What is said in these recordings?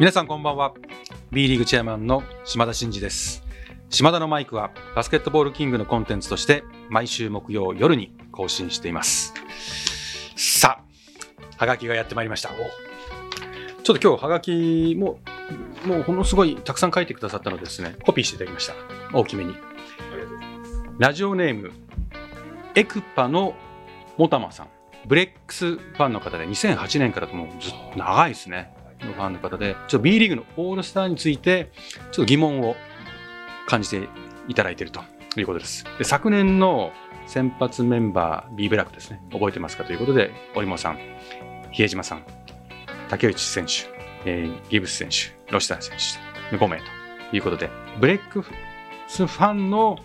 皆さんこんばんは。B リーグチェアマンの島田真二です。島田のマイクはバスケットボールキングのコンテンツとして毎週木曜夜に更新しています。さあはがきがやってまいりました。ちょっと今日はがきももうほのすごいたくさん書いてくださったのでですねコピーしていただきました。大きめに。ラジオネームエクパのモタマさん。ブレックスファンの方で2008年からともうずっと長いですね。のファンの方でちょっと B リーグのオールスターについてちょっと疑問を感じていただいているということです。で昨年の先発メンバー B ブラックですね。覚えてますかということで織茂さん比江島さん竹内選手、えー、ギブス選手ロシター選手5名ということでブレックスファンの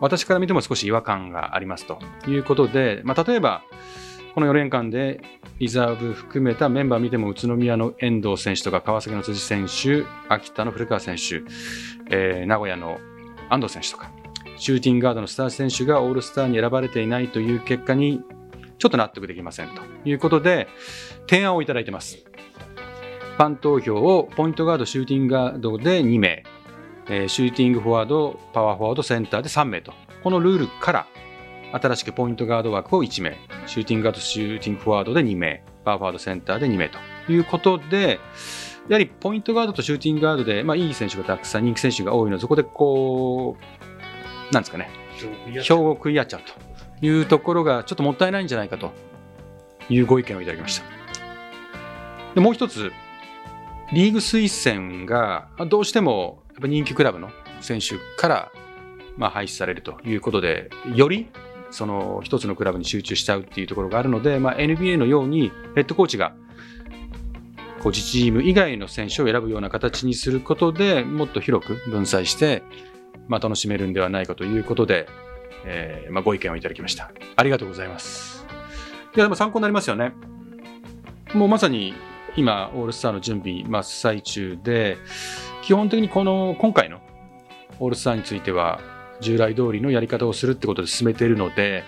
私から見ても少し違和感がありますということで、まあ、例えばこの4年間でリザーブ含めたメンバー見ても宇都宮の遠藤選手とか川崎の辻選手、秋田の古川選手、えー、名古屋の安藤選手とか、シューティングガードのスター選手がオールスターに選ばれていないという結果にちょっと納得できませんということで提案をいただいてます。ファン投票をポイントガード、シューティングガードで2名、えー、シューティングフォワード、パワーフォワード、センターで3名と、このルールから新しくポイントガード枠を1名、シューティングガード、シューティングフォワードで2名、パワーフォワードセンターで2名ということで、やはりポイントガードとシューティングガードで、まあ、いい選手がたくさん、人気選手が多いので、そこでこう、なんですかね、票を食い合っちゃうというところがちょっともったいないんじゃないかというご意見をいただきました。でもう一つ、リーグ推薦がどうしてもやっぱ人気クラブの選手からまあ廃止されるということで、よりその一つのクラブに集中しちゃうっていうところがあるので、まあ、NBA のようにヘッドコーチがこう自チーム以外の選手を選ぶような形にすることでもっと広く分散して、まあ、楽しめるんではないかということで、えーまあ、ご意見をいただきました。ありがとうございます。いやでも参考になりますよね。もうまさに今オールスターの準備真っ最中で基本的にこの今回のオールスターについては従来通りのやり方をするってことで進めているので、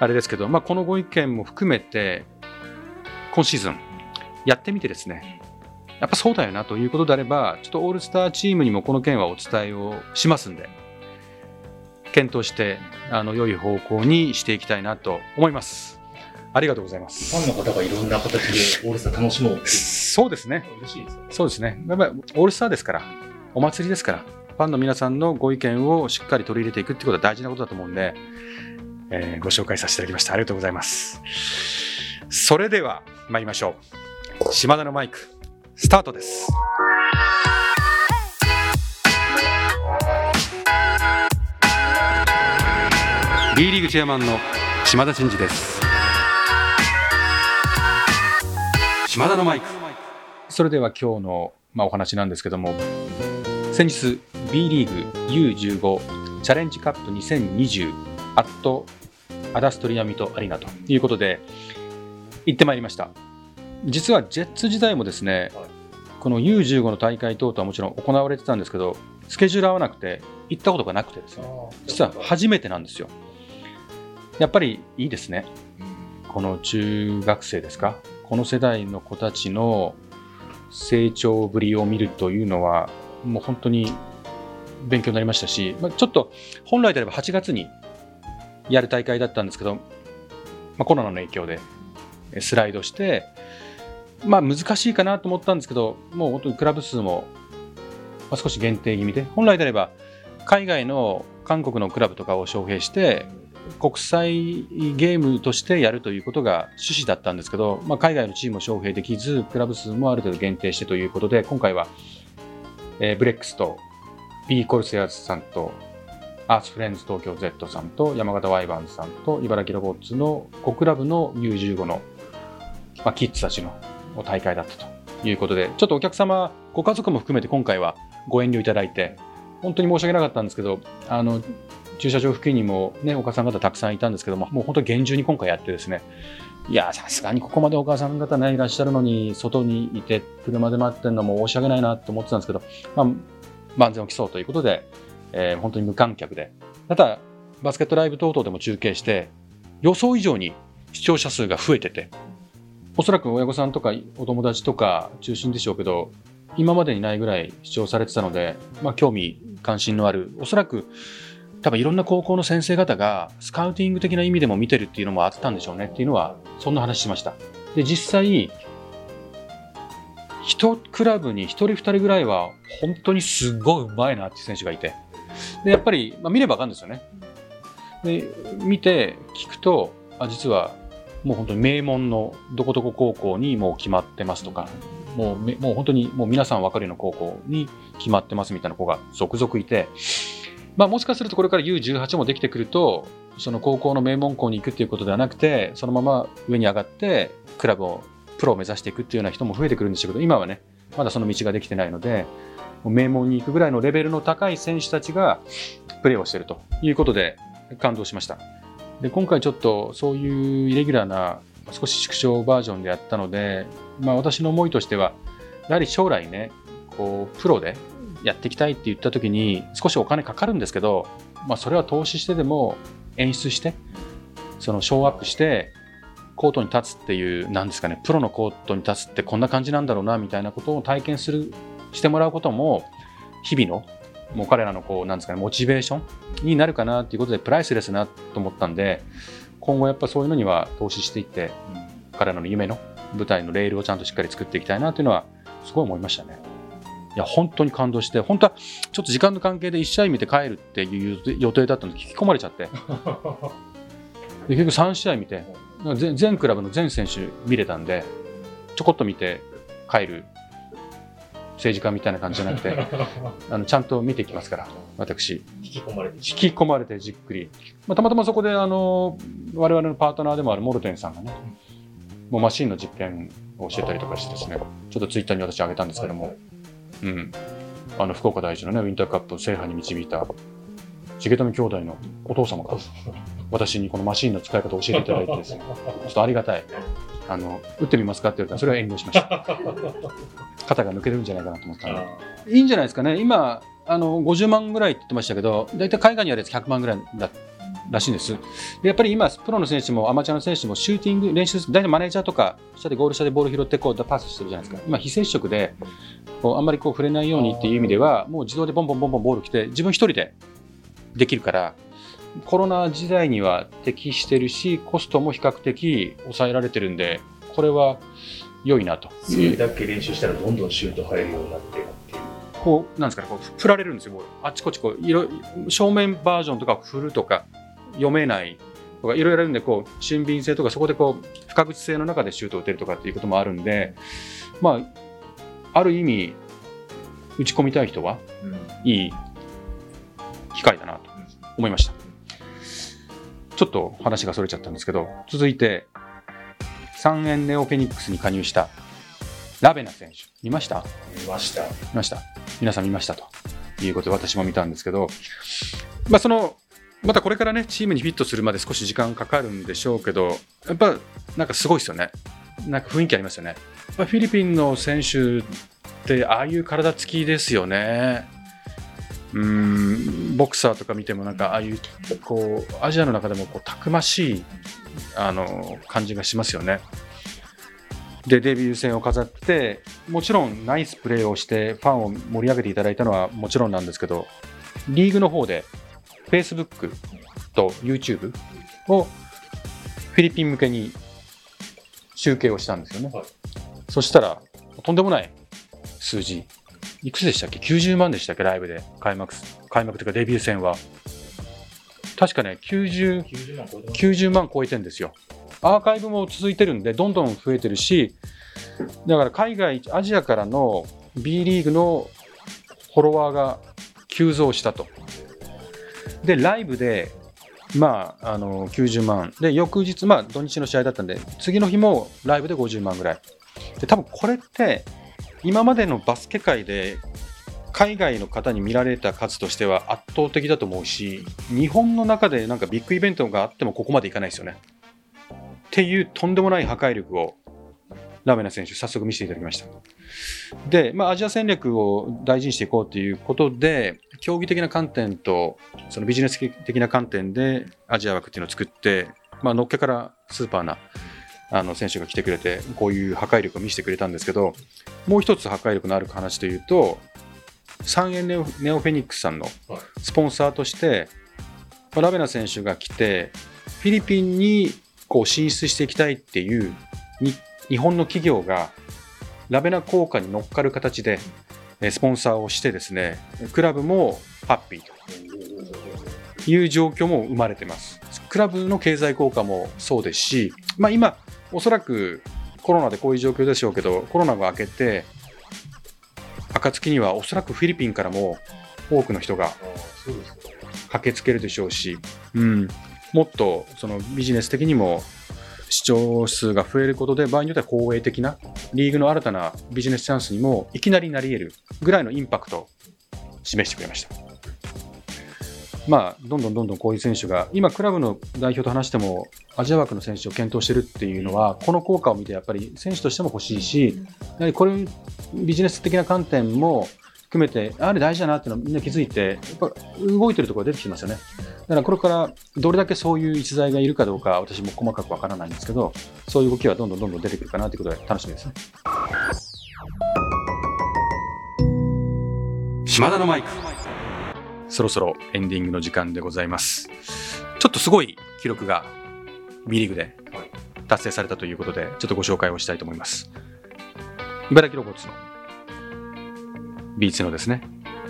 あれですけど、まあ、このご意見も含めて、今シーズンやってみてですね、やっぱそうだよなということであれば、ちょっとオールスターチームにもこの件はお伝えをしますんで、検討して、あの、良い方向にしていきたいなと思います。ありがとうございます。ファンの方がいろんな形でオールスター楽しもうそうですね。嬉しいです、ね、そうですね。やっぱりオールスターですから、お祭りですから、ファンの皆さんのご意見をしっかり取り入れていくってことは大事なことだと思うんで、えー、ご紹介させていただきました。ありがとうございます。それでは参りましょう。島田のマイク、スタートです。B リーグチェアマンの島田真二です。島田のマイク。それでは今日の、まあ、お話なんですけども、先日 B リーグ U15 チャレンジカップ2020アットアダストリアミトアリーナということで行ってまいりました。実はジェッツ時代もですねこの U15 の大会等々はもちろん行われてたんですけどスケジュール合わなくて行ったことがなくてですね。実は初めてなんですよ。やっぱりいいですね。この中学生ですか？この世代の子たちの成長ぶりを見るというのはもう本当に勉強になりましたし、まあ、ちょっと本来であれば8月にやる大会だったんですけど、まあ、コロナの影響でスライドして、まあ、難しいかなと思ったんですけど、もう本当にクラブ数も少し限定気味で、本来であれば海外の韓国のクラブとかを招聘して、国際ゲームとしてやるということが趣旨だったんですけど、まあ、海外のチームを招聘できず、クラブ数もある程度限定してということで、今回はえー、ブレックスと B コルセアーズさんとアースフレンズ東京 Z さんと山形ワイバーンズさんと茨城ロボッツの5クラブの U15 の、まあ、キッズたちの大会だったと。いうことでちょっとお客様ご家族も含めて今回はご遠慮いただいて本当に申し訳なかったんですけどあの駐車場付近にもねお母さん方たくさんいたんですけどももう本当厳重に今回やってですねいや、さすがにここまでお母さん方ね、いらっしゃるのに、外にいて、車で待ってるのも申し訳ないなと思ってたんですけど、まあ、万全を期そうということで、えー、本当に無観客で。ただ、バスケットライブ等々でも中継して、予想以上に視聴者数が増えてて、おそらく親御さんとかお友達とか中心でしょうけど、今までにないぐらい視聴されてたので、まあ、興味関心のあるおそらく多分いろんな高校の先生方がスカウティング的な意味でも見てるっていうのもあったんでしょうねっていうのはそんな話しました。で実際一クラブに1人2人ぐらいは本当にすごいうまいなっていう選手がいて。でやっぱり、まあ、見れば分かるんですよね。で見て聞くとあ実はもう本当に名門のどこどこ高校にもう決まってますとかもうもう本当にもう皆さん分かるような高校に決まってますみたいな子が続々いてまあ、もしかするとこれから U18 もできてくるとその高校の名門校に行くっていうことではなくてそのまま上に上がってクラブをプロを目指していくっていうような人も増えてくるんでしょうけど今はねまだその道ができてないので名門に行くぐらいのレベルの高い選手たちがプレーをしているということで感動しました。で今回ちょっとそういうイレギュラーな少し縮小バージョンでやったので、まあ、私の思いとしてはやはり将来ねこうプロでやっていきたいって言った時に少しお金かかるんですけど、まあ、それは投資してでも演出してそのショーアップしてコートに立つっていうなんですかねプロのコートに立つってこんな感じなんだろうなみたいなことを体験するしてもらうことも日々のもう彼らのこうなんですかねモチベーションになるかなっていうことでプライスレスなと思ったんで今後やっぱそういうのには投資していって、彼らの夢の舞台のレールをちゃんとしっかり作っていきたいなというのはすごい思いましたね。いや本当に感動して本当はちょっと時間の関係で1試合見て帰るっていう予定だったので引き込まれちゃって。で結局3試合見て全全クラブの全選手見れたんでちょこっと見て帰る政治家みたいな感じじゃなくて あのちゃんと見ていきますから私。引き込まれて。引き込まれてじっくり、まあ、たまたまそこであの我々のパートナーでもあるモルテンさんがねもうマシンの実験を教えたりとかしてですねちょっとツイッターに私上げたんですけども、はいうん、あの福岡大事のねウィンターカップを制覇に導いた重富兄弟のお父様が私にこのマシンの使い方を教えていただいてですねちょっとありがたい。あの打ってみますかって言われたらそれは遠慮しました。肩が抜けるんじゃないかなと思ったんで。いいんじゃないですかね。今あの50万ぐらいって言ってましたけど大体海外にあるやつ100万ぐらいだらしいんです。でやっぱり今、プロの選手もアマチュアの選手もシューティング練習大体マネージャーとか、下でゴール下でボール拾ってこうパスしてるじゃないですか。今、非接触でこうあんまりこう触れないようにっていう意味では、もう自動でボンボンボンボンボール来て、自分一人でできるから、コロナ時代には適してるし、コストも比較的抑えられてるんで、これは良いなと。それだけ練習したらどんどんシュート入るようになってこうなんですかねこう振られるんですよボールあっちこっちこういろ正面バージョンとか振るとか読めないとかいろいろあるんでこう俊敏性とかそこでこう不確実性の中でシュートを打てるとかっていうこともあるんでまあある意味打ち込みたい人は、いい機会だなと思いました。ちょっと話がそれちゃったんですけど続いて3円ネオフェニックスに加入したラベナ選手見ました？見ました。見ました。皆さん見ましたということで私も見たんですけど、まあ、そのまたこれからねチームにフィットするまで少し時間かかるんでしょうけどやっぱなんかすごいですよね。なんか雰囲気ありますよね。フィリピンの選手ってああいう体つきですよね。うんボクサーとか見てもなんかああいうこうアジアの中でもこうたくましいあの感じがしますよね。でデビュー戦を飾ってもちろんナイスプレーをしてファンを盛り上げていただいたのはもちろんなんですけどリーグの方で Facebook と YouTube をフィリピン向けに集計をしたんですよね。はい、そしたら、とんでもない数字。いくつでしたっけ ?90 万でしたっけ？ライブで。開幕、開幕というかデビュー戦は。確かね、90, 90万超えてるんですよ。アーカイブも続いてるんで、どんどん増えてるし、だから海外、アジアからの B リーグのフォロワーが急増したと。で、ライブで、まあ、あの90万で翌日、まあ、土日の試合だったんで次の日もライブで50万ぐらいで多分これって今までのバスケ界で海外の方に見られた数としては圧倒的だと思うし日本の中でなんかビッグイベントがあってもここまでいかないですよね。っていうとんでもない破壊力をラメナ選手早速見せていただきました。で、まあ、アジア戦略を大事にしていこうということで競技的な観点とそのビジネス的な観点でアジア枠っていうのを作って、まあのっけからスーパーなあの選手が来てくれてこういう破壊力を見せてくれたんですけどもう一つ破壊力のある話というと三円ネオフェニックスさんのはいスポンサーとしてまあラベナ選手が来てフィリピンにこう進出していきたいっていうに日本の企業がラベナ効果に乗っかる形でえースポンサーをしてですねクラブもハッピーという状況も生まれてますクラブの経済効果もそうですし、まあ、今おそらくコロナでこういう状況でしょうけどコロナが明けて暁にはおそらくフィリピンからも多くの人が。駆けつけるでしょうし、うん、もっとそのビジネス的にも視聴数が増えることで場合によっては公営的なリーグの新たなビジネスチャンスにもいきなりなり得るぐらいのインパクトを示してくれました。まあ、どんどんどんどんこういう選手が、今、クラブの代表と話しても、アジア枠の選手を検討してるっていうのは、この効果を見て、やっぱり選手としても欲しいし、やはりこれ、ビジネス的な観点も含めて、あれ大事だなっていうのをみんな気づいて、やっぱ動いてるところが出てきてますよね。だからこれからどれだけそういう逸材がいるかどうか、私も細かくわからないんですけど、そういう動きはどんどんどんどん出てくるかなということで楽しみですね。島田のマイク。そろそろエンディングの時間でございます。ちょっとすごい記録が B リーグで達成されたということで、ちょっとご紹介をしたいと思います。茨城ロボッツの B2 のですね、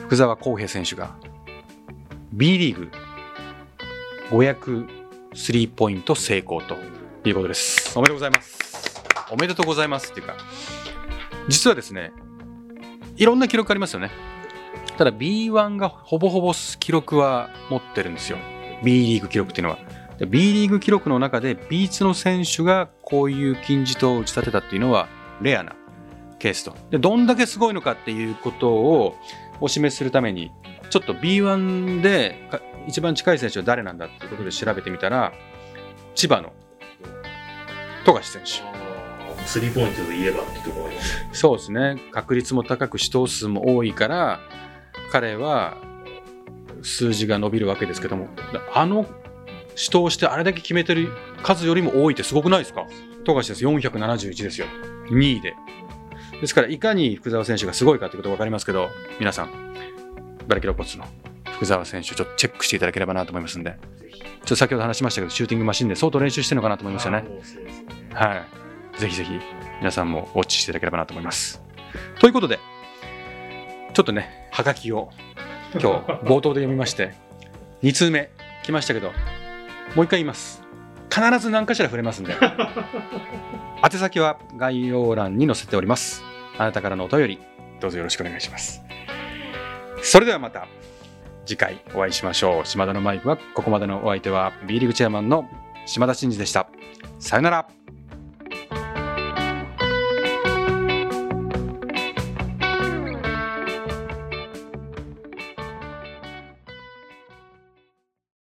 福澤康平選手が B リーグ500スリーポイント成功ということです。おめでとうございます。おめでとうございますっていうか、実はですね、いろんな記録ありますよね。ただ B1 がほぼほぼ記録は持ってるんですよ。B リーグ記録っていうのは。で B リーグ記録の中で B2 の選手がこういう金字塔を打ち立てたっていうのはレアなケースと。で、どんだけすごいのかっていうことをお示しするために、ちょっと B1 でか一番近い選手は誰なんだっていうことで調べてみたら、千葉の富樫選手。スリーポイントで言えばってところ。そうですね。確率も高く、死闘数も多いから、彼は数字が伸びるわけですけども、あの死闘してあれだけ決めてる数よりも多いってすごくないですか？富樫です。471ですよ。2位で。ですから、いかに福澤選手がすごいかということが分かりますけど、皆さん、バラキロポッツの福澤選手、ちょっとチェックしていただければなと思いますんで。ちょっと先ほど話しましたけど、シューティングマシンで相当練習してるのかなと思いますよねね。はい。ぜひぜひ、皆さんもウォッチしていただければなと思います。ということで、ちょっとね、はがきを今日冒頭で読みまして、2通目来ましたけど、もう一回言います。必ず何かしら触れますんで、宛先は概要欄に載せております。あなたからのお便り、どうぞよろしくお願いします。それではまた次回お会いしましょう。島田のマイクはここまでのお相手は B リーグチェアマンの島田真二でした。さよなら。